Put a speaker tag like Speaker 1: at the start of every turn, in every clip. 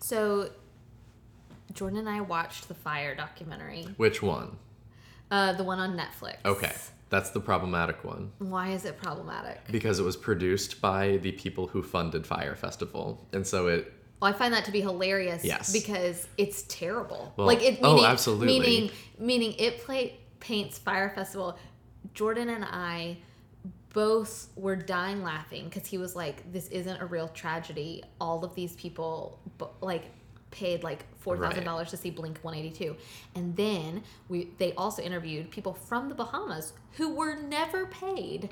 Speaker 1: So Jordan and I watched the Fire documentary,
Speaker 2: Which one?
Speaker 1: uh, the one on Netflix.
Speaker 2: Okay, that's the problematic one
Speaker 1: Why is it problematic?
Speaker 2: because it was produced by the people who funded Fire Festival, and so it
Speaker 1: Well, I find that to be hilarious.
Speaker 2: Yes.
Speaker 1: Because it's terrible.
Speaker 2: Well,
Speaker 1: like it.
Speaker 2: oh,
Speaker 1: Meaning,
Speaker 2: absolutely.
Speaker 1: Meaning, meaning it play paints Fire Festival. Jordan and I both were dying laughing because he was like, "This isn't a real tragedy. All of these people, like." paid like four thousand dollars to see Blink One Eighty Two, and then we they also interviewed people from the Bahamas who were never paid,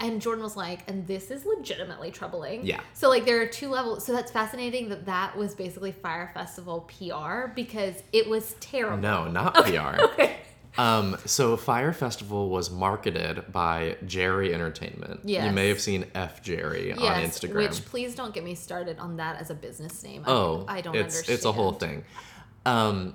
Speaker 1: and Jordan was like, and this is legitimately troubling.
Speaker 2: Mm-hmm. Yeah.
Speaker 1: So like there are two levels. So that's fascinating that that was basically Fire Festival PR because it was terrible.
Speaker 2: no, not PR.
Speaker 1: Okay.
Speaker 2: Um, so Fire Festival was marketed by Jerry Entertainment. You may have seen F Jerry on
Speaker 1: Yes,
Speaker 2: Instagram.
Speaker 1: which please don't get me started on that as a business name. I-
Speaker 2: oh,
Speaker 1: I, don't
Speaker 2: it's
Speaker 1: understand.
Speaker 2: it's a whole thing. Um,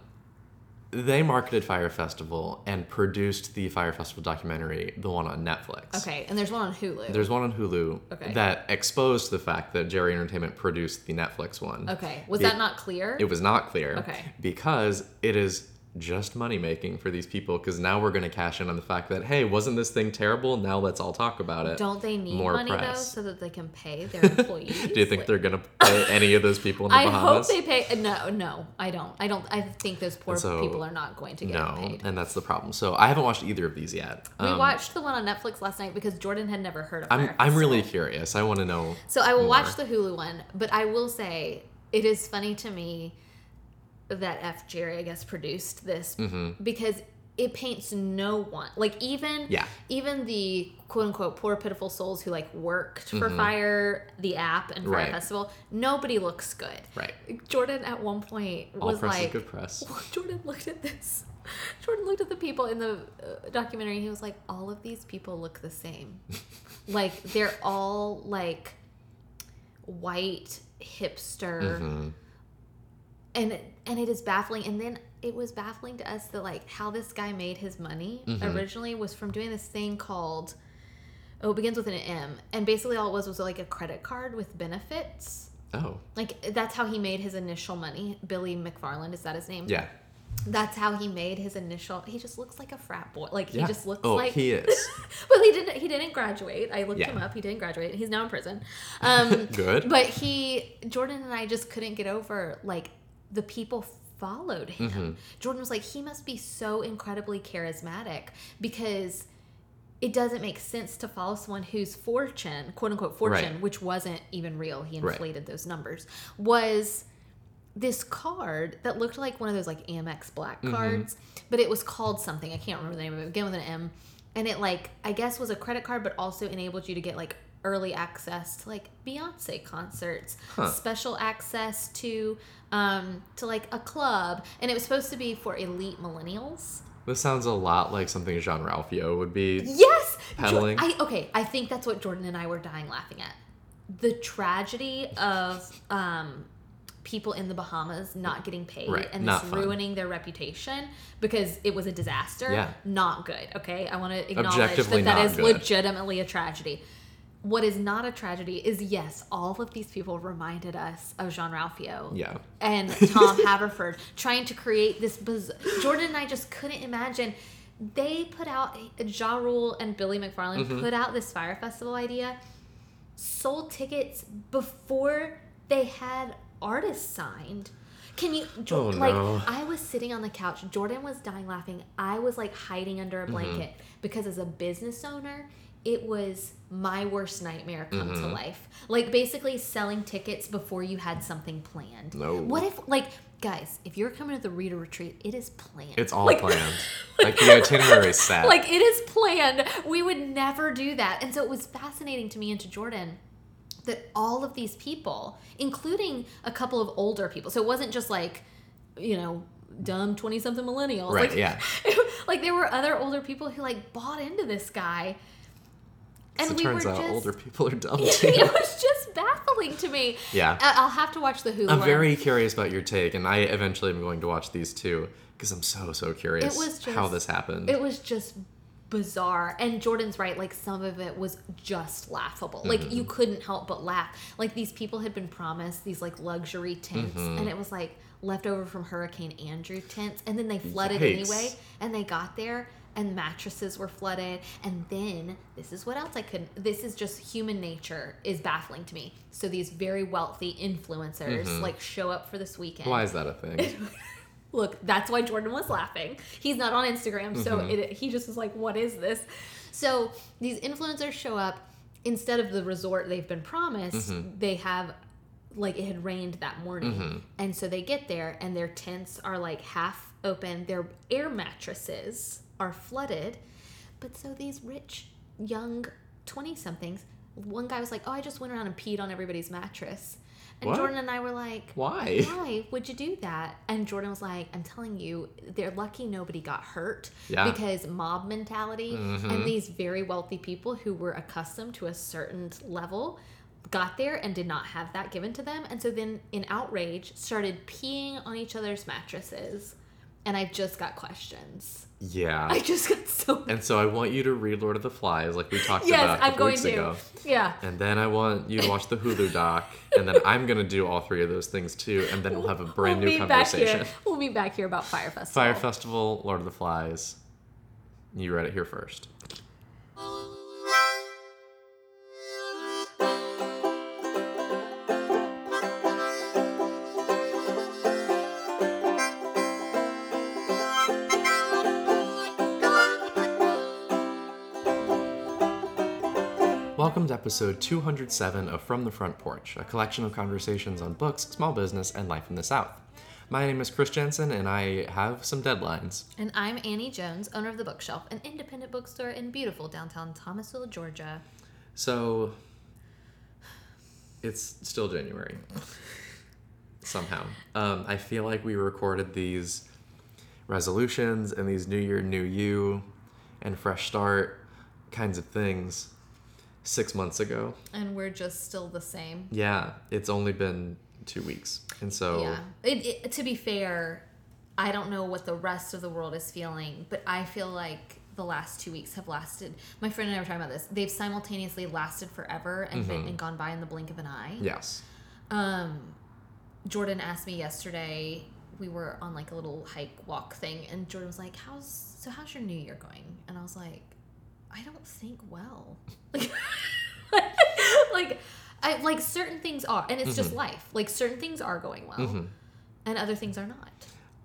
Speaker 2: they marketed Fire Festival and produced the Fire Festival documentary, the one on Netflix.
Speaker 1: Okay, and there's one on Hulu.
Speaker 2: There's one on Hulu
Speaker 1: Okay.
Speaker 2: that exposed the fact that Jerry Entertainment produced the Netflix one.
Speaker 1: okay, was that not clear?
Speaker 2: It was not clear.
Speaker 1: Okay.
Speaker 2: Because it is just money making for these people. Because now we're going to cash in on the fact that hey, wasn't this thing terrible? Now let's all talk about it.
Speaker 1: don't they need
Speaker 2: More
Speaker 1: money though so that they can pay their employees?
Speaker 2: Do you think
Speaker 1: Like-
Speaker 2: they're going to pay any of those people in the Bahamas?
Speaker 1: I hope they pay. No, no, I don't. I don't. I think those poor
Speaker 2: So,
Speaker 1: people are not going to get
Speaker 2: no,
Speaker 1: paid.
Speaker 2: and that's the problem. So I haven't watched either of these yet.
Speaker 1: We
Speaker 2: Um,
Speaker 1: watched the one on Netflix last night because Jordan had never heard of.
Speaker 2: It
Speaker 1: i'm
Speaker 2: I'm really curious. I want to know.
Speaker 1: So I will
Speaker 2: more.
Speaker 1: watch the Hulu one, but I will say it is funny to me that F Jerry, I guess, produced this because it paints no one like even
Speaker 2: Mm-hmm. Yeah.
Speaker 1: even the quote unquote poor pitiful souls who like worked for Fire the app and Fire
Speaker 2: Mm-hmm. Right.
Speaker 1: Festival. Nobody looks good.
Speaker 2: Right.
Speaker 1: Jordan at one point
Speaker 2: All
Speaker 1: was
Speaker 2: press is
Speaker 1: like,
Speaker 2: good press.
Speaker 1: Jordan looked at this. Jordan looked at the people in the uh, documentary and he was like, all of these people look the same. like, they're all like white hipster.
Speaker 2: Mhm.
Speaker 1: And, and it is baffling. And then it was baffling to us that, like, how this guy made his money originally was from doing this thing called, oh, it begins with an M. And basically, all it was was like a credit card with benefits.
Speaker 2: Oh,
Speaker 1: Like, that's how he made his initial money. Billy McFarland, is that his name?
Speaker 2: yeah.
Speaker 1: That's how he made his initial. He just looks like a frat boy. Like
Speaker 2: Yeah.
Speaker 1: he just looks
Speaker 2: oh,
Speaker 1: like.
Speaker 2: he is.
Speaker 1: well, he didn't. He didn't graduate. I looked
Speaker 2: Yeah.
Speaker 1: him up. He didn't graduate. He's now in prison. Um,
Speaker 2: Good.
Speaker 1: But he, Jordan and I just couldn't get over like the people followed him.
Speaker 2: Mm-hmm.
Speaker 1: Jordan was like, he must be so incredibly charismatic because it doesn't make sense to follow someone whose fortune, quote unquote fortune,
Speaker 2: Right.
Speaker 1: which wasn't even real. He
Speaker 2: Right.
Speaker 1: inflated those numbers. Was this card that looked like one of those like Amex black
Speaker 2: Mm-hmm.
Speaker 1: cards, but it was called something. I can't remember the name of it. Began with an M. And it like I guess was a credit card, but also enabled you to get like early access to like Beyonce concerts,
Speaker 2: Huh.
Speaker 1: special access to um to like a club. And it was supposed to be for elite millennials.
Speaker 2: This sounds a lot like something Jean Ralphio would be.
Speaker 1: Yes.
Speaker 2: Peddling.
Speaker 1: I okay. I think that's what Jordan and I were dying laughing at. The tragedy of um, people in the Bahamas not getting paid
Speaker 2: Right,
Speaker 1: and this ruining their reputation because it was a disaster.
Speaker 2: Yeah.
Speaker 1: Not good. Okay. I want to acknowledge that that is
Speaker 2: good.
Speaker 1: legitimately a tragedy. What is not a tragedy is yes, all of these people reminded us of Jean Ralphio
Speaker 2: Yeah.
Speaker 1: and Tom Haverford trying to create this. Biz- Jordan and I just couldn't imagine. They put out Ja Rule and Billy McFarland
Speaker 2: Mm-hmm.
Speaker 1: put out this fire festival idea, sold tickets before they had artists signed. Can you
Speaker 2: Oh,
Speaker 1: like?
Speaker 2: no.
Speaker 1: I was sitting on the couch. Jordan was dying laughing. I was like hiding under a
Speaker 2: Mm-hmm.
Speaker 1: blanket because as a business owner, it was my worst nightmare come
Speaker 2: Mm-hmm.
Speaker 1: to life. Like basically selling tickets before you had something planned.
Speaker 2: No.
Speaker 1: What if like guys, if you're coming to the reader retreat, it is planned.
Speaker 2: It's all
Speaker 1: Like-
Speaker 2: planned. Like the itinerary is set.
Speaker 1: like it is planned. We would never do that. And so it was fascinating to me and to Jordan that all of these people, including a couple of older people, so it wasn't just like, you know, dumb 20 something millennials.
Speaker 2: Right,
Speaker 1: Like,
Speaker 2: yeah.
Speaker 1: like there were other older people who like bought into this guy.
Speaker 2: It
Speaker 1: we
Speaker 2: turns
Speaker 1: were
Speaker 2: out
Speaker 1: just,
Speaker 2: older people are dumb too.
Speaker 1: it was just baffling to me.
Speaker 2: Yeah.
Speaker 1: I'll have to watch the Hulu.
Speaker 2: I'm
Speaker 1: one.
Speaker 2: very curious about your take, and I eventually am going to watch these too because I'm so so curious
Speaker 1: It was
Speaker 2: how this happened.
Speaker 1: It was just bizarre. And Jordan's right, like some of it was just laughable. Like mm-hmm. you couldn't help but laugh. Like these people had been promised these like luxury tents, mm-hmm. and it was like leftover from Hurricane Andrew tents, and then they flooded
Speaker 2: Yikes.
Speaker 1: anyway. And they got there. And mattresses were flooded, and then this is what else I couldn't. This is just human nature is baffling to me. So these very wealthy influencers like show up for this weekend.
Speaker 2: Why is that a thing?
Speaker 1: Look, that's why Jordan was laughing. He's not on Instagram, so
Speaker 2: Mm-hmm.
Speaker 1: it, he just was like, "What is this?" So these influencers show up instead of the resort they've been promised.
Speaker 2: Mm-hmm.
Speaker 1: They have like it had rained that morning, and so they get there and their tents are like half open. Their air mattresses are flooded, but so these rich young twenty somethings. One guy was like, "Oh, I just went around and peed on everybody's mattress," and
Speaker 2: What?
Speaker 1: Jordan and I were like,
Speaker 2: Why?
Speaker 1: why would you do that? And Jordan was like, I'm telling you, they're lucky nobody got hurt
Speaker 2: Yeah.
Speaker 1: because mob mentality and mm-hmm. these very wealthy people who were accustomed to a certain level got there and did not have that given to them. And so then, in outrage, started peeing on each other's mattresses. And I just got questions.
Speaker 2: Yeah.
Speaker 1: I just got so.
Speaker 2: And so I want you to read Lord of the Flies, like we talked
Speaker 1: Yes,
Speaker 2: about a
Speaker 1: I'm
Speaker 2: couple
Speaker 1: going
Speaker 2: weeks
Speaker 1: to.
Speaker 2: ago.
Speaker 1: Yeah.
Speaker 2: And then I want you to watch the Hulu doc, and then I'm gonna do all three of those things too, and then we'll have a brand
Speaker 1: we'll
Speaker 2: new conversation.
Speaker 1: here. We'll be back here about Fire Festival.
Speaker 2: Fire Festival, Lord of the Flies. You read it here first. Episode 207 of From the Front Porch, a collection of conversations on books, small business, and life in the South. My name is Chris Jensen, and I have some deadlines.
Speaker 1: And I'm Annie Jones, owner of The Bookshelf, an independent bookstore in beautiful downtown Thomasville, Georgia.
Speaker 2: So, it's still January. Somehow. Um, I feel like we recorded these resolutions and these New Year, New You, and Fresh Start kinds of things six months ago.
Speaker 1: And we're just still the same.
Speaker 2: Yeah, it's only been two weeks. And so,
Speaker 1: Yeah. It, it, to be fair, I don't know what the rest of the world is feeling, but I feel like the last two weeks have lasted. My friend and I were talking about this. They've simultaneously lasted forever and been and gone by in the blink of an eye.
Speaker 2: yes.
Speaker 1: Um, Jordan asked me yesterday. We were on like a little hike walk thing, and Jordan was like, "How's so? How's your New Year going?" And I was like, "I don't think well." Like, like I like certain things are, and it's
Speaker 2: Mm-hmm.
Speaker 1: just life. Like certain things are going well, and other things are not.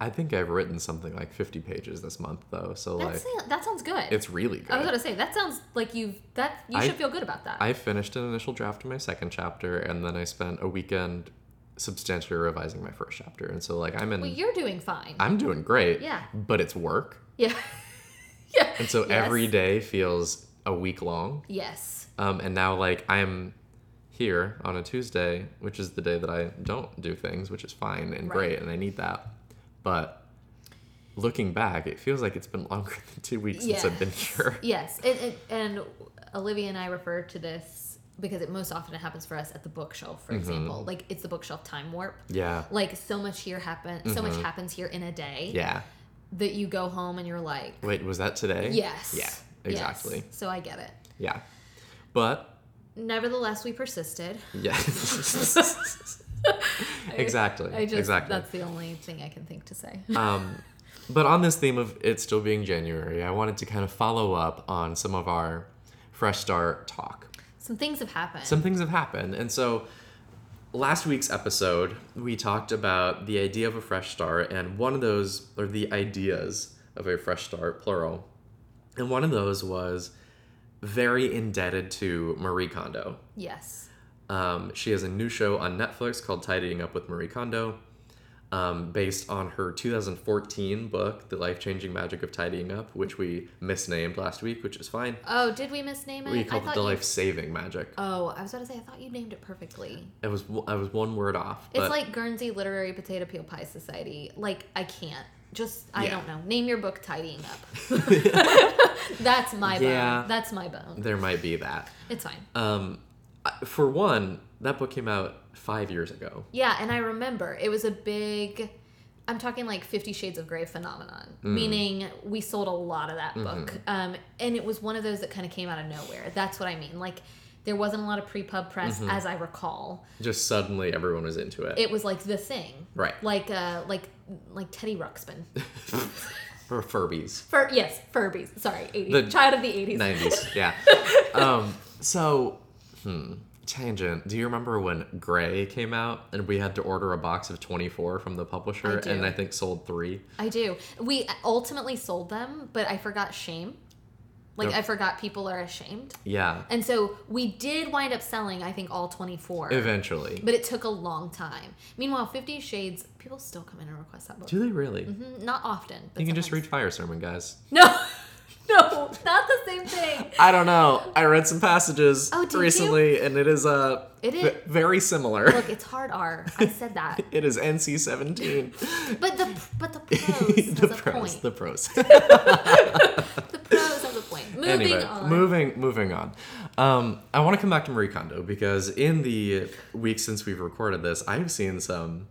Speaker 2: I think I've written something like 50 pages this month, though. So,
Speaker 1: That's
Speaker 2: like,
Speaker 1: that sounds good.
Speaker 2: it's really good.
Speaker 1: I was gonna say that sounds like you've that you
Speaker 2: I-
Speaker 1: should feel good about that.
Speaker 2: I finished an initial draft of my second chapter, and then I spent a weekend substantially revising my first chapter. And so, like, I'm in,
Speaker 1: well, you're doing fine.
Speaker 2: I'm doing great.
Speaker 1: Yeah.
Speaker 2: But it's work,
Speaker 1: yeah. yeah.
Speaker 2: and so
Speaker 1: Yes.
Speaker 2: every day feels a week long.
Speaker 1: Yes.
Speaker 2: Um, and now, like, I'm here on a Tuesday, which is the day that I don't do things, which is fine and
Speaker 1: Right.
Speaker 2: great, and I need that. But looking back, it feels like it's been longer than two weeks since I've been here.
Speaker 1: Yes, it, it, and Olivia and I refer to this because it most often happens for us at the bookshelf,
Speaker 2: Mm-hmm.
Speaker 1: for example. Like it's the bookshelf time warp.
Speaker 2: Yeah.
Speaker 1: Like so much here happen, so much happens here in a day
Speaker 2: Mm-hmm. Yeah.
Speaker 1: That you go home and you're like,
Speaker 2: Wait, was that today?
Speaker 1: yes,
Speaker 2: Yeah,
Speaker 1: yes."
Speaker 2: exactly.
Speaker 1: So I get it.
Speaker 2: Yeah. But
Speaker 1: Nevertheless, we persisted.
Speaker 2: Yes. exactly.
Speaker 1: I just
Speaker 2: exactly.
Speaker 1: that's the only thing I can think to say.
Speaker 2: Um, but on this theme of it still being January, I wanted to kind of follow up on some of our fresh start talk.
Speaker 1: Some things have happened.
Speaker 2: Some things have happened. And so last week's episode, we talked about the idea of a fresh start, and one of those, or the ideas of a fresh start, plural, and one of those was very indebted to Marie Kondo.
Speaker 1: yes.
Speaker 2: Um, she has a new show on Netflix called Tidying Up with Marie Kondo, um, based on her 2014 book, The Life Changing Magic of Tidying Up, which we misnamed last week, which is fine.
Speaker 1: Oh, did we misname it?
Speaker 2: We
Speaker 1: I
Speaker 2: called it The
Speaker 1: you-
Speaker 2: Life Saving Magic.
Speaker 1: Oh, I was about to say I thought you named it perfectly.
Speaker 2: It was I was one word off.
Speaker 1: It's like Guernsey Literary Potato Peel Pie Society. Like I can't. Just I
Speaker 2: Yeah.
Speaker 1: don't know. Name your book Tidying Up. That's my
Speaker 2: Yeah.
Speaker 1: bone. That's my bone.
Speaker 2: there might be that.
Speaker 1: It's fine.
Speaker 2: Um, for one, that book came out five years ago.
Speaker 1: Yeah, and I remember it was a big I'm talking like Fifty Shades of Grey phenomenon,
Speaker 2: Mm.
Speaker 1: meaning we sold a lot of that book,
Speaker 2: Mm-hmm.
Speaker 1: um, and it was one of those that kind of came out of nowhere. That's what I mean. Like there wasn't a lot of pre-pub press,
Speaker 2: Mm-hmm.
Speaker 1: as I recall.
Speaker 2: Just suddenly everyone was into it.
Speaker 1: It was like the thing,
Speaker 2: right.
Speaker 1: like uh, like like Teddy Ruxpin.
Speaker 2: For Furbies.
Speaker 1: Fur yes, Furbies. Sorry, 80s.
Speaker 2: The-
Speaker 1: child of the 80s.
Speaker 2: 90s. Yeah. um, so, hmm. Tangent. Do you remember when Grey came out and we had to order a box of 24 from the publisher
Speaker 1: I
Speaker 2: and I think sold three?
Speaker 1: I do. We ultimately sold them, but I forgot shame. Like
Speaker 2: Yep.
Speaker 1: I forgot people are ashamed.
Speaker 2: Yeah.
Speaker 1: And so we did wind up selling, I think, all 24.
Speaker 2: Eventually.
Speaker 1: But it took a long time. Meanwhile, Fifty Shades, people still come in and request that book.
Speaker 2: Do they really?
Speaker 1: Mhm, Not often. But
Speaker 2: You can just read Fire Sermon, guys.
Speaker 1: No, no, not the same thing.
Speaker 2: I don't know. I read some passages
Speaker 1: Oh, did you?
Speaker 2: recently and it is uh,
Speaker 1: It is-
Speaker 2: very similar.
Speaker 1: Look, it's hard R. I said that.
Speaker 2: It is NC 17.
Speaker 1: But the but the prose
Speaker 2: the
Speaker 1: a
Speaker 2: prose.
Speaker 1: point.
Speaker 2: The prose.
Speaker 1: The prose has a point. Moving
Speaker 2: anyway,
Speaker 1: on.
Speaker 2: moving moving on. Um, I want to come back to Marie Kondo because in the weeks since we've recorded this, I've seen some.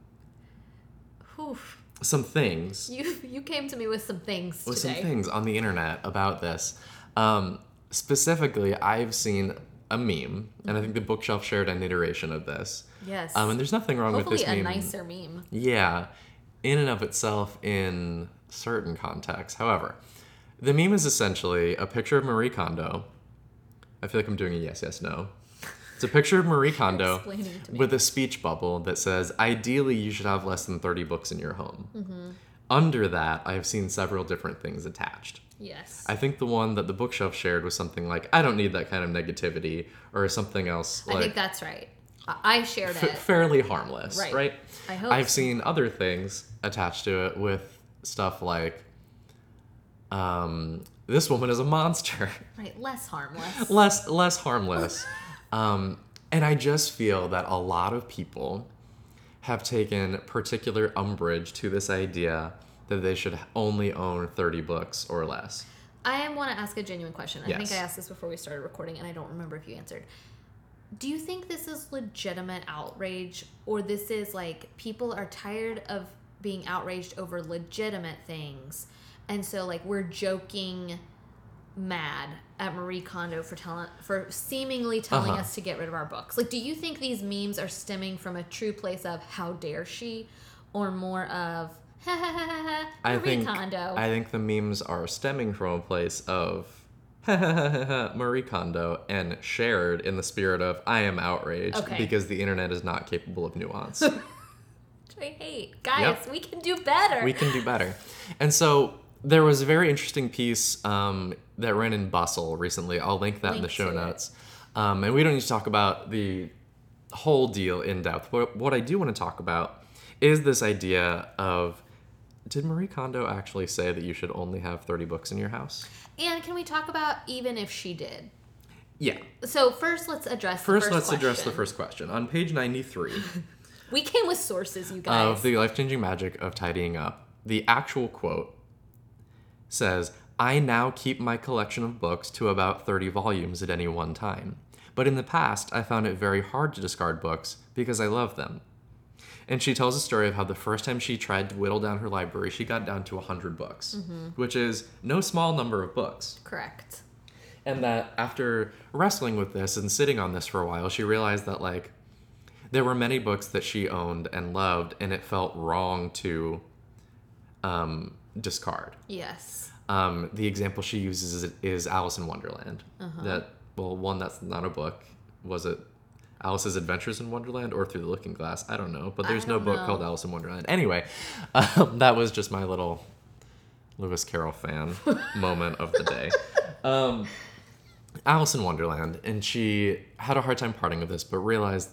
Speaker 2: Some things
Speaker 1: You you came to me with some things
Speaker 2: with some things on the internet about this. Um, specifically, I've seen a meme, and I think the bookshelf shared an iteration of this.
Speaker 1: Yes.
Speaker 2: Um, and there's nothing wrong
Speaker 1: Hopefully
Speaker 2: with this
Speaker 1: a
Speaker 2: meme.
Speaker 1: nicer meme.
Speaker 2: Yeah, in and of itself, in certain contexts. However, the meme is essentially a picture of Marie Kondo. I feel like I'm doing a yes, yes, no. It's a picture of Marie Kondo
Speaker 1: Explaining to me.
Speaker 2: with a speech bubble that says, ideally, you should have less than 30 books in your home.
Speaker 1: Mm-hmm.
Speaker 2: Under that, I've seen several different things attached.
Speaker 1: Yes.
Speaker 2: I think the one that the bookshelf shared was something like, I don't need that kind of negativity, or something else
Speaker 1: I think that's right. I I shared
Speaker 2: f-
Speaker 1: it.
Speaker 2: fairly harmless,
Speaker 1: Right.
Speaker 2: right?
Speaker 1: I hope
Speaker 2: I've seen other things attached to it with stuff like, um, this woman is a monster,
Speaker 1: Right, less harmless.
Speaker 2: less less harmless, um, and I just feel that a lot of people have taken particular umbrage to this idea that they should only own 30 books or less.
Speaker 1: I want to ask a genuine question. I think I asked this before we started recording, and I don't remember if you answered. Do you think this is legitimate outrage, or this is like people are tired of being outraged over legitimate things, and so like we're joking mad at Marie Kondo for telling for seemingly telling
Speaker 2: Uh-huh.
Speaker 1: us to get rid of our books? Like, do you think these memes are stemming from a true place of how dare she, or more of ha ha ha ha ha
Speaker 2: I
Speaker 1: Marie
Speaker 2: think
Speaker 1: Kondo?
Speaker 2: I think the memes are stemming from a place of Marie Kondo and shared in the spirit of I am outraged
Speaker 1: Okay.
Speaker 2: because the internet is not capable of nuance.
Speaker 1: Which I hate. Guys,
Speaker 2: Yep.
Speaker 1: we can do better.
Speaker 2: we can do better. And so there was a very interesting piece um, that ran in Bustle recently. I'll link that in the show notes. Um, and we don't need to talk about the whole deal in depth. But what I do want to talk about is this idea of did Marie Kondo actually say that you should only have 30 books in your house?
Speaker 1: and can we talk about even if she did?
Speaker 2: Yeah.
Speaker 1: So first, let's address. the
Speaker 2: First,
Speaker 1: first
Speaker 2: let's address the first question. On page 93
Speaker 1: We came with sources, you guys.
Speaker 2: of The Life Changing Magic of Tidying Up, the actual quote says, I now keep my collection of books to about 30 volumes at any one time. But in the past, I found it very hard to discard books because I love them. And she tells a story of how the first time she tried to whittle down her library, she got down to 100 books, which is no small number of books.
Speaker 1: Correct.
Speaker 2: And that after wrestling with this and sitting on this for a while, she realized that like there were many books that she owned and loved, and it felt wrong to um, discard.
Speaker 1: Yes.
Speaker 2: Um, the example she uses is, is Alice in Wonderland. That well, one that's not a book. Was it Alice's Adventures in Wonderland or Through the Looking Glass? I don't know, but there's no book
Speaker 1: know.
Speaker 2: called Alice in Wonderland. Anyway, um, that was just my little Lewis Carroll fan moment of the day. Um, Alice in Wonderland, and she had a hard time parting with this, but realized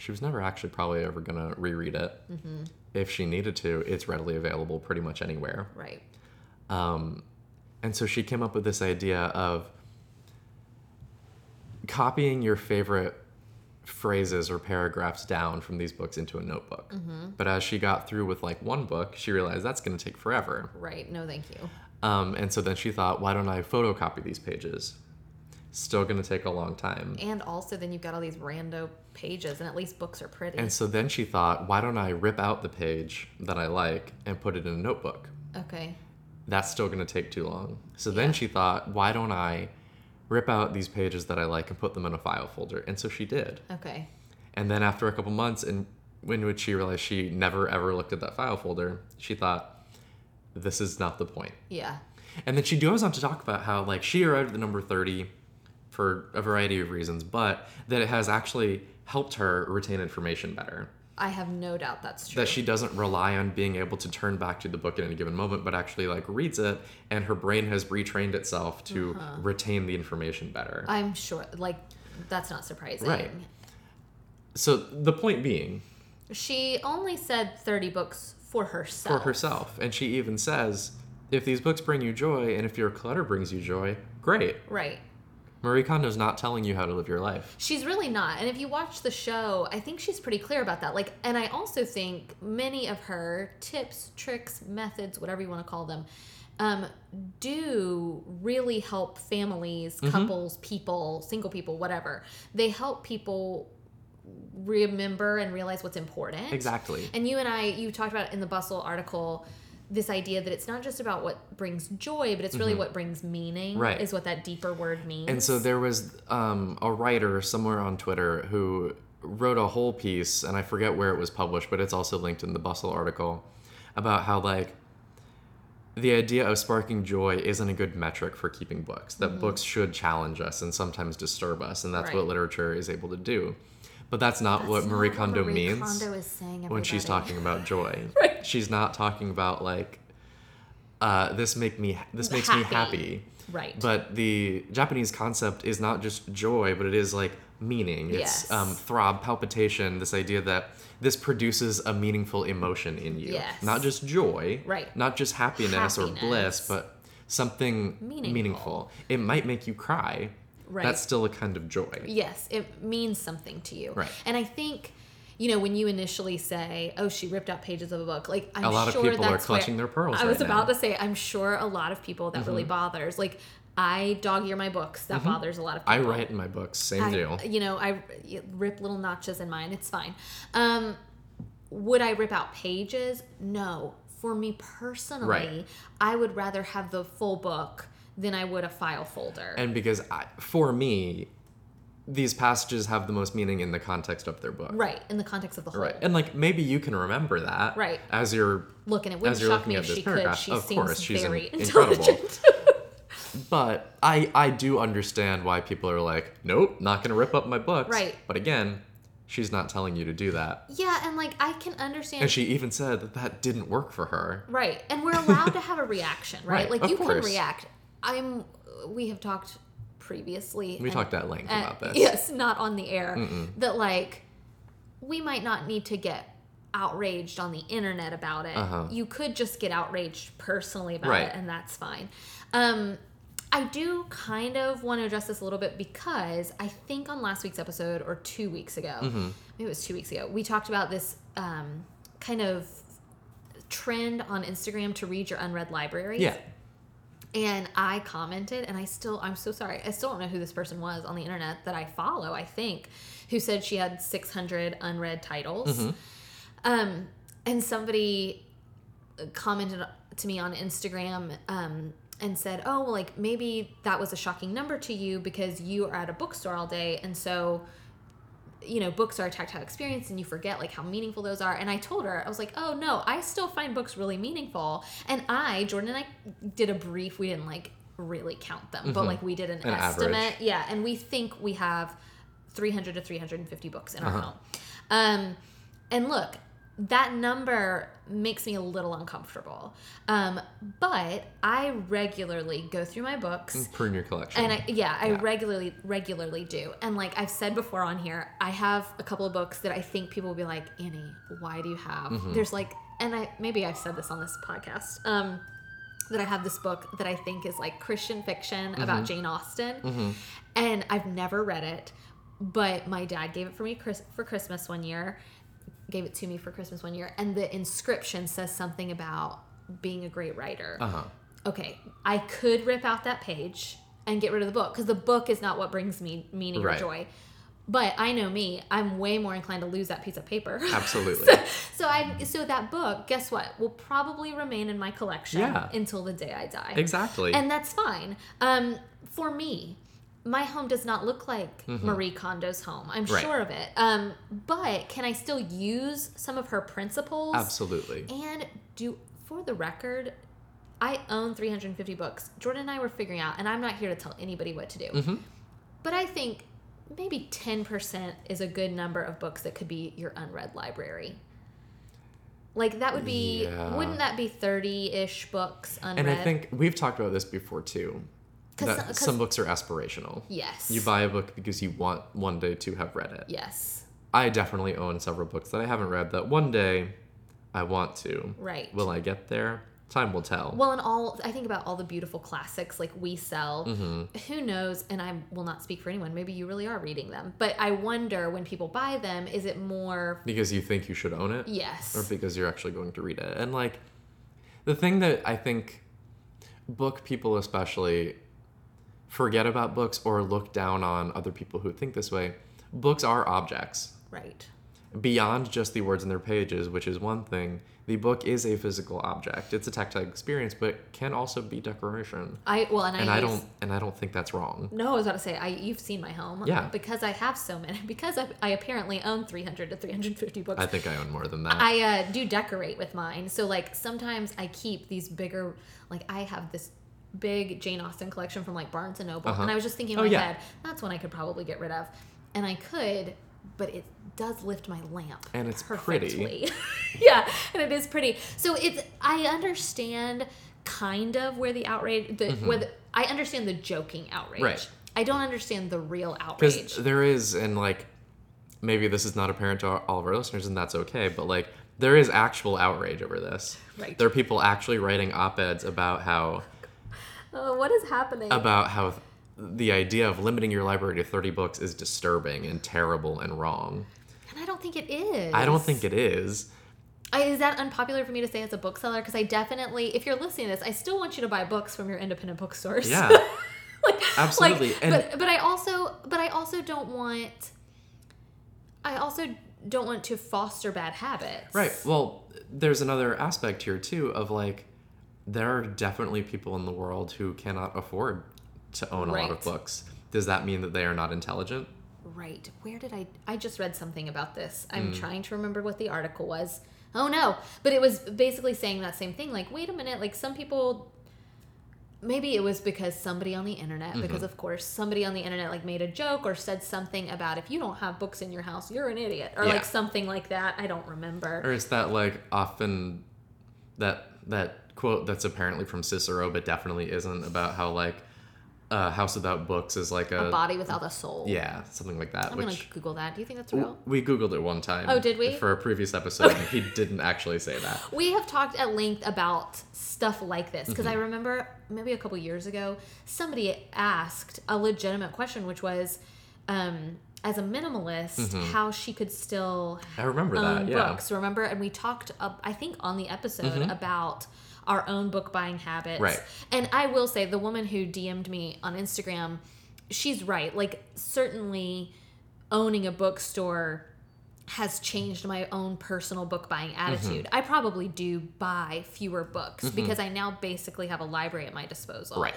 Speaker 2: she was never actually probably ever gonna reread it. If she needed to, it's readily available pretty much anywhere.
Speaker 1: Right.
Speaker 2: Um, and so she came up with this idea of copying your favorite phrases or paragraphs down from these books into a notebook. But as she got through with like one book, she realized that's going to take forever.
Speaker 1: Right. No, thank you.
Speaker 2: Um, and so then she thought, why don't I photocopy these pages? Still going to take a long time.
Speaker 1: And also, then you've got all these rando pages, and at least books are pretty.
Speaker 2: And so then she thought, why don't I rip out the page that I like and put it in a notebook?
Speaker 1: okay.
Speaker 2: That's still going to take too long. So then she thought, why don't I rip out these pages that I like and put them in a file folder? And so she did.
Speaker 1: Okay.
Speaker 2: And then after a couple months, and when would she realize she never ever looked at that file folder, she thought, this is not the point.
Speaker 1: Yeah.
Speaker 2: And then she goes on to talk about how like she arrived at the number 30 for a variety of reasons, but that it has actually helped her retain information better.
Speaker 1: I have no doubt that's true.
Speaker 2: That she doesn't rely on being able to turn back to the book at any given moment, but actually like reads it and her brain has retrained itself to uh-huh. retain the information better.
Speaker 1: I'm sure, like, that's not surprising.
Speaker 2: Right. so the point being,
Speaker 1: She only said 30 books for herself.
Speaker 2: for herself, and she even says, if these books bring you joy and if your clutter brings you joy, great.
Speaker 1: Right.
Speaker 2: Marie Kondo's not telling you how to live your life.
Speaker 1: She's really not. And if you watch the show, I think she's pretty clear about that. Like, and I also think many of her tips, tricks, methods, whatever you want to call them, um, do really help families,
Speaker 2: Mm-hmm.
Speaker 1: couples, people, single people, whatever. They help people remember and realize what's important.
Speaker 2: Exactly.
Speaker 1: And you and I, you talked about in the Bustle article this idea that it's not just about what brings joy, but it's really what brings meaning.
Speaker 2: Mm-hmm. Right.
Speaker 1: Is what that deeper word means.
Speaker 2: And so there was um, a writer somewhere on Twitter who wrote a whole piece, and I forget where it was published, but it's also linked in the Bustle article, about how, like, the idea of sparking joy isn't a good metric for keeping books, that books should challenge us and sometimes disturb us, and that's
Speaker 1: Mm-hmm. Right.
Speaker 2: what literature is able to do. But that's not what
Speaker 1: That's
Speaker 2: Marie
Speaker 1: not
Speaker 2: Kondo
Speaker 1: Marie
Speaker 2: means
Speaker 1: Kondo is saying,
Speaker 2: when she's talking about joy.
Speaker 1: Right.
Speaker 2: She's not talking about, like, uh, this make me this makes me
Speaker 1: Happy.
Speaker 2: happy.
Speaker 1: Right.
Speaker 2: But the Japanese concept is not just joy, but it is like meaning. It's
Speaker 1: Yes.
Speaker 2: um, throb, palpitation, this idea that this produces a meaningful emotion in you.
Speaker 1: Yes.
Speaker 2: Not just joy.
Speaker 1: Right.
Speaker 2: Not just happiness, or bliss, but something
Speaker 1: Meaningful.
Speaker 2: meaningful. It might make you cry.
Speaker 1: Right.
Speaker 2: That's still a kind of joy.
Speaker 1: Yes, it means something to you.
Speaker 2: Right.
Speaker 1: And I think, you know, when you initially say, "Oh, she ripped out pages of a book," like I'm
Speaker 2: A lot of
Speaker 1: sure
Speaker 2: people are clutching their pearls
Speaker 1: I was
Speaker 2: right
Speaker 1: about
Speaker 2: now. Mm-hmm.
Speaker 1: to say, I'm sure a lot of people that really bothers. Like, I dog ear my books. That bothers a lot of
Speaker 2: Mm-hmm. I write in my books, same
Speaker 1: I-
Speaker 2: deal.
Speaker 1: You know, I rip little notches in mine. It's fine. Um, would I rip out pages? No. For me personally,
Speaker 2: Right.
Speaker 1: I would rather have the full book than I would a file folder.
Speaker 2: And because I, for me, these passages have the most meaning in the context of their book.
Speaker 1: right, in the context of the whole.
Speaker 2: Right. And like maybe you can remember that.
Speaker 1: Right.
Speaker 2: As you're
Speaker 1: Looking at, wouldn't
Speaker 2: as you're
Speaker 1: shock
Speaker 2: looking
Speaker 1: me
Speaker 2: at
Speaker 1: if
Speaker 2: this
Speaker 1: she could.
Speaker 2: paragraph.
Speaker 1: She
Speaker 2: of
Speaker 1: seems
Speaker 2: course, she's
Speaker 1: very
Speaker 2: in-
Speaker 1: intelligent.
Speaker 2: incredible. but I I do understand why people are like, nope, not gonna rip up my books.
Speaker 1: Right.
Speaker 2: But again, she's not telling you to do that.
Speaker 1: yeah, and like I can understand.
Speaker 2: And she even said that that didn't work for her.
Speaker 1: Right. And we're allowed to have a reaction, right?
Speaker 2: Right,
Speaker 1: Like you
Speaker 2: course.
Speaker 1: can react. I'm we have talked previously.
Speaker 2: We
Speaker 1: and-
Speaker 2: talked at length
Speaker 1: and-
Speaker 2: about this.
Speaker 1: Yes, not on the air. That like we might not need to get outraged on the internet about it.
Speaker 2: Uh-huh.
Speaker 1: You could just get outraged personally about
Speaker 2: Right.
Speaker 1: it and that's fine. Um I do kind of want to address this a little bit because I think on last week's episode or two weeks ago,
Speaker 2: Mm-hmm.
Speaker 1: maybe it was two weeks ago, we talked about this um, kind of trend on Instagram to read your unread libraries.
Speaker 2: Yeah.
Speaker 1: And I commented, and I still, I'm so sorry. I still don't know who this person was on the internet that I follow, I think, who said she had 600 unread titles.
Speaker 2: Mm-hmm.
Speaker 1: Um, and somebody commented to me on Instagram um, and said, "Oh, well, like maybe that was a shocking number to you because you are at a bookstore all day, and so." You know books are a tactile experience and you forget like how meaningful those are and i told her i was like oh no i still find books really meaningful and i jordan and i did a brief we didn't like really count them but like we did an,
Speaker 2: Mm-hmm. An
Speaker 1: estimate
Speaker 2: average.
Speaker 1: yeah and we think we have 300 to 350 books in our
Speaker 2: Uh-huh.
Speaker 1: home um and look that number makes me a little uncomfortable um but i regularly go through my books
Speaker 2: Prune your collection.
Speaker 1: and I yeah, I
Speaker 2: Yeah.
Speaker 1: regularly regularly do. And like I've said before on here, I have a couple of books that I think people will be like, Annie, why do you have?
Speaker 2: Mm-hmm.
Speaker 1: There's like and I maybe I've said this on this podcast. Um that I have this book that I think is like Christian fiction
Speaker 2: Mm-hmm.
Speaker 1: about Jane Austen. And I've never read it, but my dad gave it for me for Christmas one year. Gave it to me for Christmas one year, and the inscription says something about being a great writer
Speaker 2: uh huh.
Speaker 1: okay, I could rip out that page and get rid of the book because the book is not what brings me meaning
Speaker 2: Right.
Speaker 1: or joy. But I know me, I'm way more inclined to lose that piece of paper.
Speaker 2: Absolutely.
Speaker 1: so, so I so that book, guess what, will probably remain in my collection
Speaker 2: Yeah.
Speaker 1: until the day I die.
Speaker 2: exactly.
Speaker 1: And that's fine. Um, for me, my home does not look like Marie Kondo's home. I'm
Speaker 2: Mm-hmm. Right.
Speaker 1: sure of it. Um, but can I still use some of her principles?
Speaker 2: Absolutely.
Speaker 1: And do for the record, I own 350 books. Jordan and I were figuring out, and I'm not here to tell anybody what to do.
Speaker 2: Mhm.
Speaker 1: But I think maybe 10% is a good number of books that could be your unread library. Like that would be
Speaker 2: Yeah.
Speaker 1: wouldn't that be 30-ish books unread?
Speaker 2: And I think we've talked about this before too. That
Speaker 1: 'cause-
Speaker 2: some books are aspirational.
Speaker 1: yes.
Speaker 2: You buy a book because you want one day to have read it.
Speaker 1: Yes.
Speaker 2: I definitely own several books that I haven't read that one day I want to.
Speaker 1: Right.
Speaker 2: Will I get there? Time will tell.
Speaker 1: Well, and all I think about all the beautiful classics like we sell.
Speaker 2: Mm-hmm.
Speaker 1: Who knows? And I will not speak for anyone. Maybe you really are reading them, but I wonder when people buy them, is it more?
Speaker 2: because you think you should own it?
Speaker 1: Yes.
Speaker 2: Or because you're actually going to read it. And like the thing that I think book people especially forget about books or look down on other people who think this way, books are objects.
Speaker 1: Right.
Speaker 2: beyond just the words in their pages, which is one thing, the book is a physical object. It's a tactile experience, but can also be decoration.
Speaker 1: I well, and I.
Speaker 2: And I don't and I don't think that's wrong.
Speaker 1: No, I was about to say I. You've seen my home.
Speaker 2: Yeah.
Speaker 1: Because I have so many. Because I, I apparently own 300 to 350 books.
Speaker 2: I think I own more than that.
Speaker 1: I uh, do decorate with mine. So like sometimes I keep these bigger. Like I have this big Jane Austen collection from like Barnes and Noble,
Speaker 2: Uh-huh.
Speaker 1: and I was just thinking in
Speaker 2: Oh,
Speaker 1: my
Speaker 2: yeah.
Speaker 1: head that's one I could probably get rid of, and I could, but it does lift my lamp
Speaker 2: And it's pretty.
Speaker 1: yeah, and it is pretty. So it's I understand kind of where the outrage the where the, I understand the joking outrage.
Speaker 2: Mm-hmm. Right.
Speaker 1: I don't understand the real outrage.
Speaker 2: Because there is, and like, maybe this is not apparent to all of our listeners, and that's okay, but like, there is actual outrage over this.
Speaker 1: Right.
Speaker 2: There are people actually writing op-eds about how
Speaker 1: Oh, what is happening?
Speaker 2: about how the idea of limiting your library to 30 books is disturbing and terrible and wrong.
Speaker 1: and I don't think it is.
Speaker 2: I don't think it is.
Speaker 1: I, is that unpopular for me to say as a bookseller? Because I definitely, if you're listening to this, I still want you to buy books from your independent bookstores.
Speaker 2: Yeah.
Speaker 1: like,
Speaker 2: Absolutely.
Speaker 1: Like,
Speaker 2: And-
Speaker 1: but but I also but I also don't want. I also don't want to foster bad habits.
Speaker 2: Right. Well, there's another aspect here too of like there are definitely people in the world who cannot afford to own a lot of books. Does that mean that they are not intelligent?
Speaker 1: Right. Where did I? I just read something about this. I'm trying to remember what the article was. Oh no! But it was basically saying that same thing. Like, wait a minute. Like some people. Maybe it was because somebody on the internet,
Speaker 2: Mm-hmm.
Speaker 1: because of course somebody on the internet like made a joke or said something about if you don't have books in your house, you're an idiot, or
Speaker 2: Yeah.
Speaker 1: like something like that. I don't remember.
Speaker 2: Or is that like often that that quote that's apparently from Cicero but definitely isn't about how like uh, House Without Books is like a,
Speaker 1: a body without a soul.
Speaker 2: yeah something like that
Speaker 1: I'm
Speaker 2: which
Speaker 1: gonna Google that. Do you think that's real?
Speaker 2: we googled it one time.
Speaker 1: Oh, did we?
Speaker 2: For a previous episode, and he didn't actually say that.
Speaker 1: We have talked at length about stuff like this because I
Speaker 2: Mm-hmm.
Speaker 1: remember maybe a couple years ago somebody asked a legitimate question, which was, um, as a minimalist, how she could still
Speaker 2: Mm-hmm. I remember that. Yeah. Mm-hmm.
Speaker 1: books. Remember, and we talked, uh, I think, on the episode about our own book buying habits.
Speaker 2: Right.
Speaker 1: And I will say, the woman who DM'd me on Instagram, she's right. Like, certainly owning a bookstore has changed my own personal book buying attitude.
Speaker 2: Mm-hmm.
Speaker 1: I probably do buy fewer books because I now basically have a library at my disposal.
Speaker 2: Right.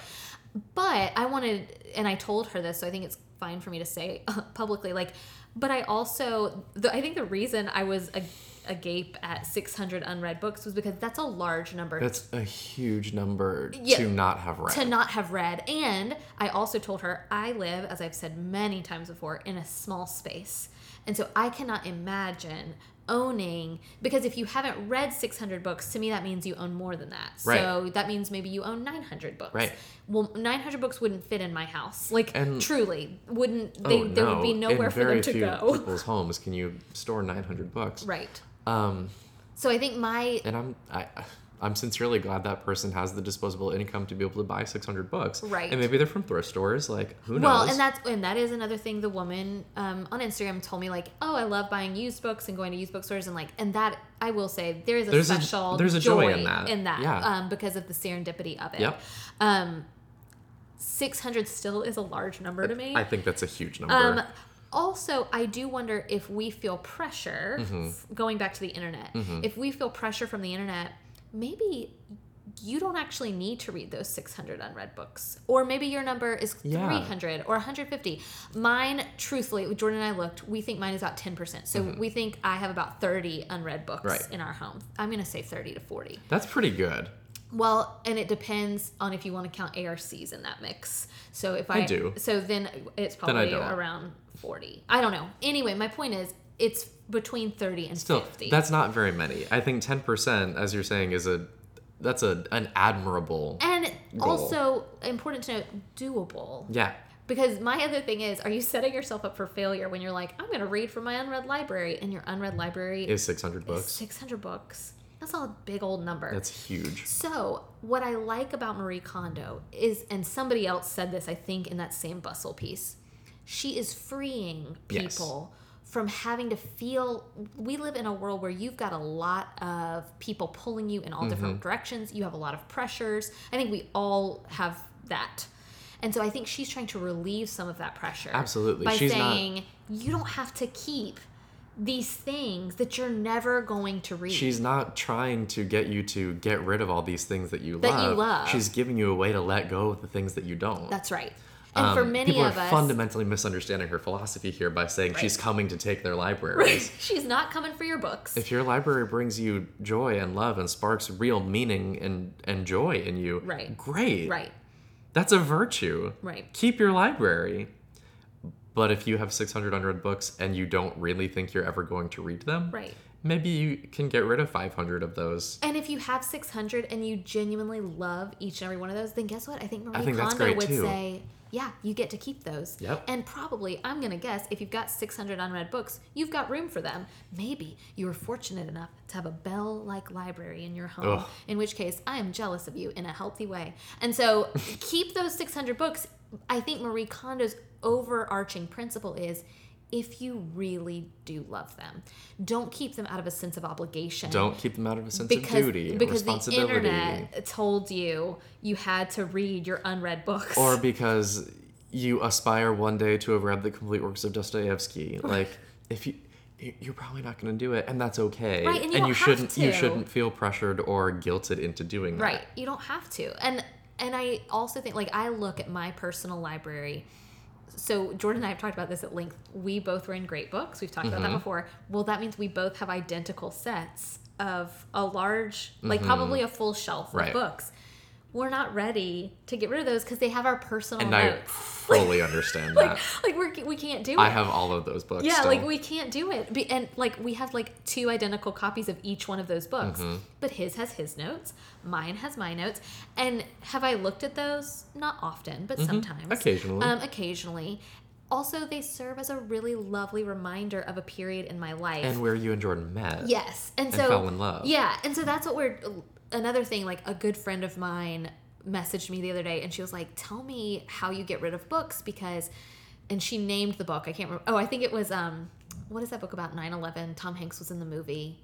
Speaker 1: But I wanted, and I told her this, so I think it's fine for me to say publicly. Like, but I also, the, I think the reason I was a, agape at 600 unread books was because that's a large number
Speaker 2: That's a huge number
Speaker 1: Yeah.
Speaker 2: to not have read.
Speaker 1: to not have read. And I also told her I live, as I've said many times before, in a small space. And so I cannot imagine owning because if you haven't read 600 books to me that means you own more than that so
Speaker 2: Right.
Speaker 1: that means maybe you own 900 books
Speaker 2: Right.
Speaker 1: well 900 books wouldn't fit in my house like
Speaker 2: And-
Speaker 1: truly wouldn't they
Speaker 2: oh,
Speaker 1: there
Speaker 2: no.
Speaker 1: would be nowhere
Speaker 2: In
Speaker 1: for them to
Speaker 2: few
Speaker 1: go
Speaker 2: people's homes can you store 900 books.
Speaker 1: right
Speaker 2: Um,
Speaker 1: so i think my
Speaker 2: and I'm I, I'm sincerely glad that person has the disposable income to be able to buy 600 books.
Speaker 1: Right.
Speaker 2: And maybe they're from thrift stores. Like who knows?
Speaker 1: Well, and that's and that is another thing. The woman um, on Instagram told me like, "Oh, I love buying used books and going to used bookstores and like." And that I will say there is a
Speaker 2: There's a-
Speaker 1: special
Speaker 2: there's a joy in that.
Speaker 1: in that
Speaker 2: Yeah.
Speaker 1: um, because of the serendipity of it.
Speaker 2: Yep.
Speaker 1: Um, 600 still is a large number to me.
Speaker 2: I think that's a huge number.
Speaker 1: Um, also, I do wonder if we feel pressure,
Speaker 2: Mm-hmm.
Speaker 1: going back to the internet, if we feel pressure from the internet, maybe you don't actually need to read those 600 unread books. Or maybe your number is
Speaker 2: Yeah.
Speaker 1: 300 or 150. Mine, truthfully, Jordan and I looked, we think mine is about 10%. So we think I have about 30 unread books
Speaker 2: Mm-hmm. Right.
Speaker 1: in our home. I'm going to say 30 to 40.
Speaker 2: that's pretty good.
Speaker 1: Well, and it depends on if you want to count ARCs in that mix. So if I,
Speaker 2: I do.
Speaker 1: so then it's probably
Speaker 2: don't.
Speaker 1: around forty. I don't know. Anyway, my point is, it's between thirty and
Speaker 2: Still,
Speaker 1: fifty.
Speaker 2: that's not very many. I think 10%, as you're saying, is a that's a an admirable.
Speaker 1: and
Speaker 2: goal.
Speaker 1: also important to note, doable.
Speaker 2: Yeah.
Speaker 1: Because my other thing is, are you setting yourself up for failure when you're like, I'm going to read from my unread library, and your unread library
Speaker 2: Is 600
Speaker 1: is
Speaker 2: books.
Speaker 1: six hundred books? That's a big old number.
Speaker 2: That's huge.
Speaker 1: So, what I like about Marie Kondo is, and somebody else said this, I think, in that same bustle piece, she is freeing
Speaker 2: Yes.
Speaker 1: people from having to feel. We live in a world where you've got a lot of people pulling you in all different
Speaker 2: Mm-hmm.
Speaker 1: directions. You have a lot of pressures. I think we all have that. And so I think she's trying to relieve some of that pressure.
Speaker 2: Absolutely.
Speaker 1: By
Speaker 2: She's not-
Speaker 1: saying, you don't have to keep these things that you're never going to read.
Speaker 2: She's not trying to get you to get rid of all these things that you
Speaker 1: That
Speaker 2: love.
Speaker 1: you love.
Speaker 2: She's giving you a way to let go of the things that you don't.
Speaker 1: That's right. And for
Speaker 2: Um,
Speaker 1: many
Speaker 2: people
Speaker 1: of
Speaker 2: are
Speaker 1: us,
Speaker 2: fundamentally misunderstanding her philosophy here by saying she's coming to take their libraries.
Speaker 1: she's not coming for your books.
Speaker 2: If your library brings you joy and love and sparks real meaning and, and joy in you,
Speaker 1: Right.
Speaker 2: great.
Speaker 1: right.
Speaker 2: That's a virtue.
Speaker 1: Right.
Speaker 2: Keep your library. But if you have 600 unread books and you don't really think you're ever going to read them,
Speaker 1: Right.
Speaker 2: Maybe you can get rid of 500 of those.
Speaker 1: And if you have 600 and you genuinely love each and every one of those, then guess what? I think Marie
Speaker 2: think that's
Speaker 1: Kondo would
Speaker 2: too.
Speaker 1: say, yeah, you get to keep those.
Speaker 2: Yep.
Speaker 1: And probably, I'm going to guess, if you've got 600 unread books, you've got room for them. Maybe you were fortunate enough to have a Belle like library in your home,
Speaker 2: Ugh.
Speaker 1: in which case I am jealous of you in a healthy way. And so keep those 600 books. I think Marie Kondo's overarching principle is if you really do love them, don't keep them out of a sense of obligation
Speaker 2: Don't keep them out of a sense
Speaker 1: because
Speaker 2: of duty and
Speaker 1: because the
Speaker 2: responsibility.
Speaker 1: internet told you you had to read your unread books.
Speaker 2: or because you aspire one day to have read the complete works of Dostoevsky. Like, if you you- you're probably not going to do it, and that's okay.
Speaker 1: Right, and you don't have
Speaker 2: shouldn't you shouldn't feel pressured or guilted into doing that.
Speaker 1: right, you don't have to. And and I also think like I look at my personal library. So Jordan and I have talked about this at length. We both were in great books. We've talked about
Speaker 2: Mm-hmm.
Speaker 1: that before. Well, that means we both have identical sets of a large, like probably a full shelf
Speaker 2: Mm-hmm. Right.
Speaker 1: of books. We're not ready to get rid of those because they have our personal
Speaker 2: And I fully understand
Speaker 1: like,
Speaker 2: that.
Speaker 1: like we're, we can't do it.
Speaker 2: I have all of those books.
Speaker 1: Yeah,
Speaker 2: still.
Speaker 1: like we can't do it. And like we have like two identical copies of each one of those books.
Speaker 2: Mm-hmm.
Speaker 1: But his has his notes, mine has my notes. And have I looked at those? Not often, but sometimes.
Speaker 2: Mm-hmm. Occasionally.
Speaker 1: Um, occasionally. Also, they serve as a really lovely reminder of a period in my life.
Speaker 2: and where you and Jordan met.
Speaker 1: Yes, and,
Speaker 2: And
Speaker 1: so
Speaker 2: fell in love.
Speaker 1: Yeah, and so that's what we're. Another thing, like a good friend of mine messaged me the other day, and she was like, "Tell me how you get rid of books because," and she named the book. I can't remember. Oh, I think it was um, what is that book about 9/11? Tom Hanks was in the movie.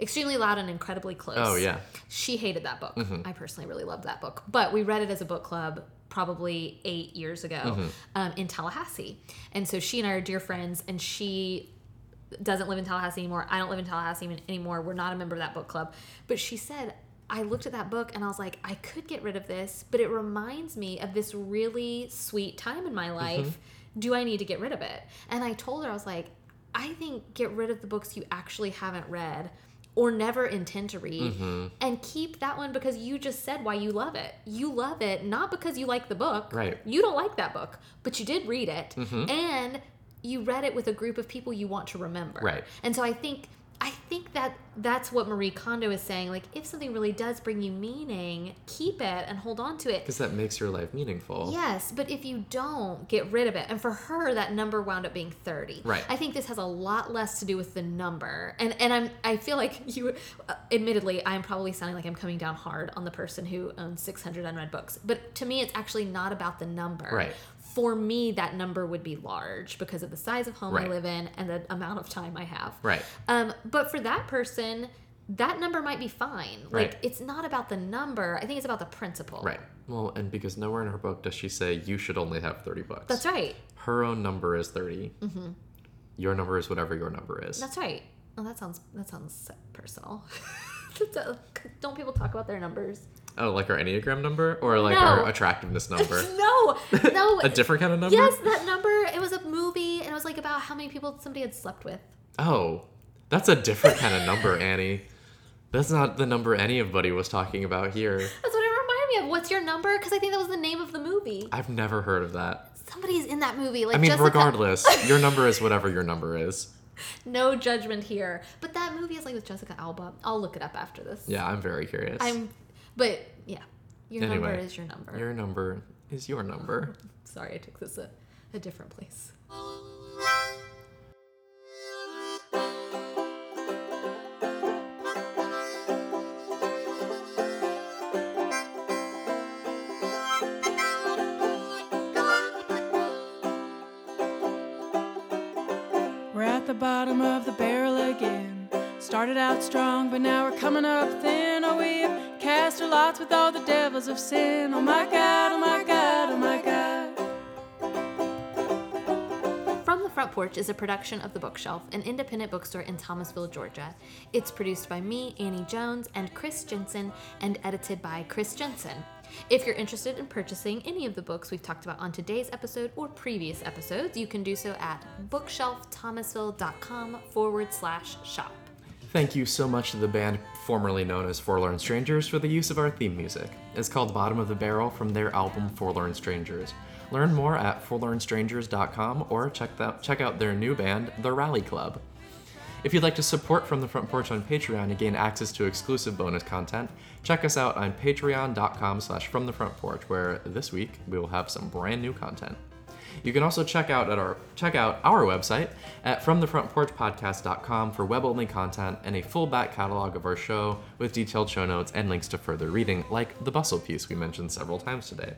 Speaker 1: Extremely loud and incredibly close.
Speaker 2: Oh, yeah.
Speaker 1: She hated that book.
Speaker 2: Mm-hmm.
Speaker 1: I personally really loved that book, but we read it as a book club probably eight years ago
Speaker 2: Mm-hmm.
Speaker 1: um, in Tallahassee, and so she and I are dear friends, and she doesn't live in Tallahassee anymore. I don't live in Tallahassee anymore. We're not a member of that book club. But she said, I looked at that book and I was like, I could get rid of this, but it reminds me of this really sweet time in my mm-hmm. life. Do I need to get rid of it? And I told her, I was like, I think get rid of the books you actually haven't read or never intend to read mm-hmm. and keep that one because you just said why you love it. You love it not because you like the book.
Speaker 2: Right.
Speaker 1: You don't like that book, but you did read it mm-hmm. and you read it with a group of people you want to remember.
Speaker 2: Right.
Speaker 1: And so I think think that that's what Marie Kondo is saying. Like, if something really does bring you meaning, keep it and hold on to it.
Speaker 2: Because that makes your life meaningful.
Speaker 1: Yes, but if you don't, get rid of it. And for her, that number wound up being 30.
Speaker 2: Right.
Speaker 1: I think this has a lot less to do with the number. And and I'm I feel like you uh, admittedly, I'm probably sounding like I'm coming down hard on the person who owns 600 unread books. But to me, it's actually not about the number.
Speaker 2: Right.
Speaker 1: For me, that number would be large because of the size of home I live in and the amount of time I have.
Speaker 2: Right.
Speaker 1: Um, but for that person, that number might be fine.
Speaker 2: Right.
Speaker 1: Like it's not about the number. I think it's about the principle.
Speaker 2: Right. Well, and because nowhere in her book does she say you should only have 30 bucks.
Speaker 1: That's right.
Speaker 2: Her own number is 30. Mm-hmm. Your number is whatever your number is.
Speaker 1: That's right. Oh, that sounds that sounds personal. Don't people talk about their numbers?
Speaker 2: Oh, like our Enneagram number? Or like
Speaker 1: No.
Speaker 2: our attractiveness number?
Speaker 1: no, no.
Speaker 2: A different kind of number?
Speaker 1: Yes, that number. It was a movie, and it was like about how many people somebody had slept with.
Speaker 2: Oh, that's a different kind of number, Annie. That's not the number anybody was talking about here.
Speaker 1: That's what it reminded me of. What's your number? Because I think that was the name of the movie.
Speaker 2: I've never heard of that.
Speaker 1: Somebody's in that movie. Like
Speaker 2: I mean,
Speaker 1: Jessica-
Speaker 2: regardless, your number is whatever your number is.
Speaker 1: No judgment here. But that movie is like with Jessica Alba. I'll look it up after this.
Speaker 2: Yeah, I'm very curious.
Speaker 1: I'm. But yeah, your number is your number.
Speaker 2: Your number is your number.
Speaker 1: Sorry, I took this a, a different place.
Speaker 3: We're at the bottom of the barrel again. Started out strong, but now we're coming up thin. Oh, we lots with all the devils of sin. Oh my God, oh my God, oh my God.
Speaker 1: From the Front Porch is a production of The Bookshelf, an independent bookstore in Thomasville, Georgia. It's produced by me, Annie Jones, and Chris Jensen, and edited by Chris Jensen. If you're interested in purchasing any of the books we've talked about on today's episode or previous episodes, you can do so at bookshelfthomasville.com forward slash shop.
Speaker 2: Thank you so much to the band formerly known as Forlorn Strangers for the use of our theme music. It's called Bottom of the Barrel from their album Forlorn Strangers. Learn more at forlornstrangers.com or check, that, check out their new band, The Rally Club. If you'd like to support From the Front Porch on Patreon and gain access to exclusive bonus content, check us out on patreon.com slash from the front porch, where this week we will have some brand new content. You can also check out at our check out our website at fromthefrontporchpodcast.com for web-only content and a full back catalog of our show with detailed show notes and links to further reading, like the bustle piece we mentioned several times today.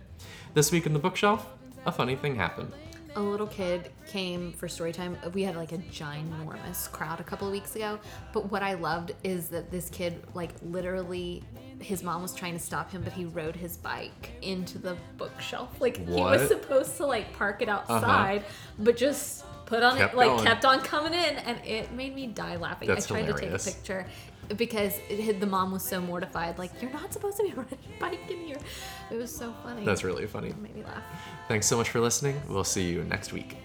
Speaker 2: This week in the bookshelf, a funny thing happened.
Speaker 1: A little kid came for story time. We had like a ginormous crowd a couple of weeks ago. But what I loved is that this kid, like, literally, his mom was trying to stop him, but he rode his bike into the bookshelf. Like, he was
Speaker 2: What? Uh-huh.
Speaker 1: supposed to, like, park it outside, but just put on
Speaker 2: Kept
Speaker 1: it, like,
Speaker 2: going.
Speaker 1: kept on coming in. And it made me die laughing.
Speaker 2: That's
Speaker 1: I tried to take a picture because it, the mom was so mortified. Like, you're not supposed to be riding a bike in here. It was so funny.
Speaker 2: That's really funny.
Speaker 1: It made me laugh.
Speaker 2: Thanks so much for listening. We'll see you next week.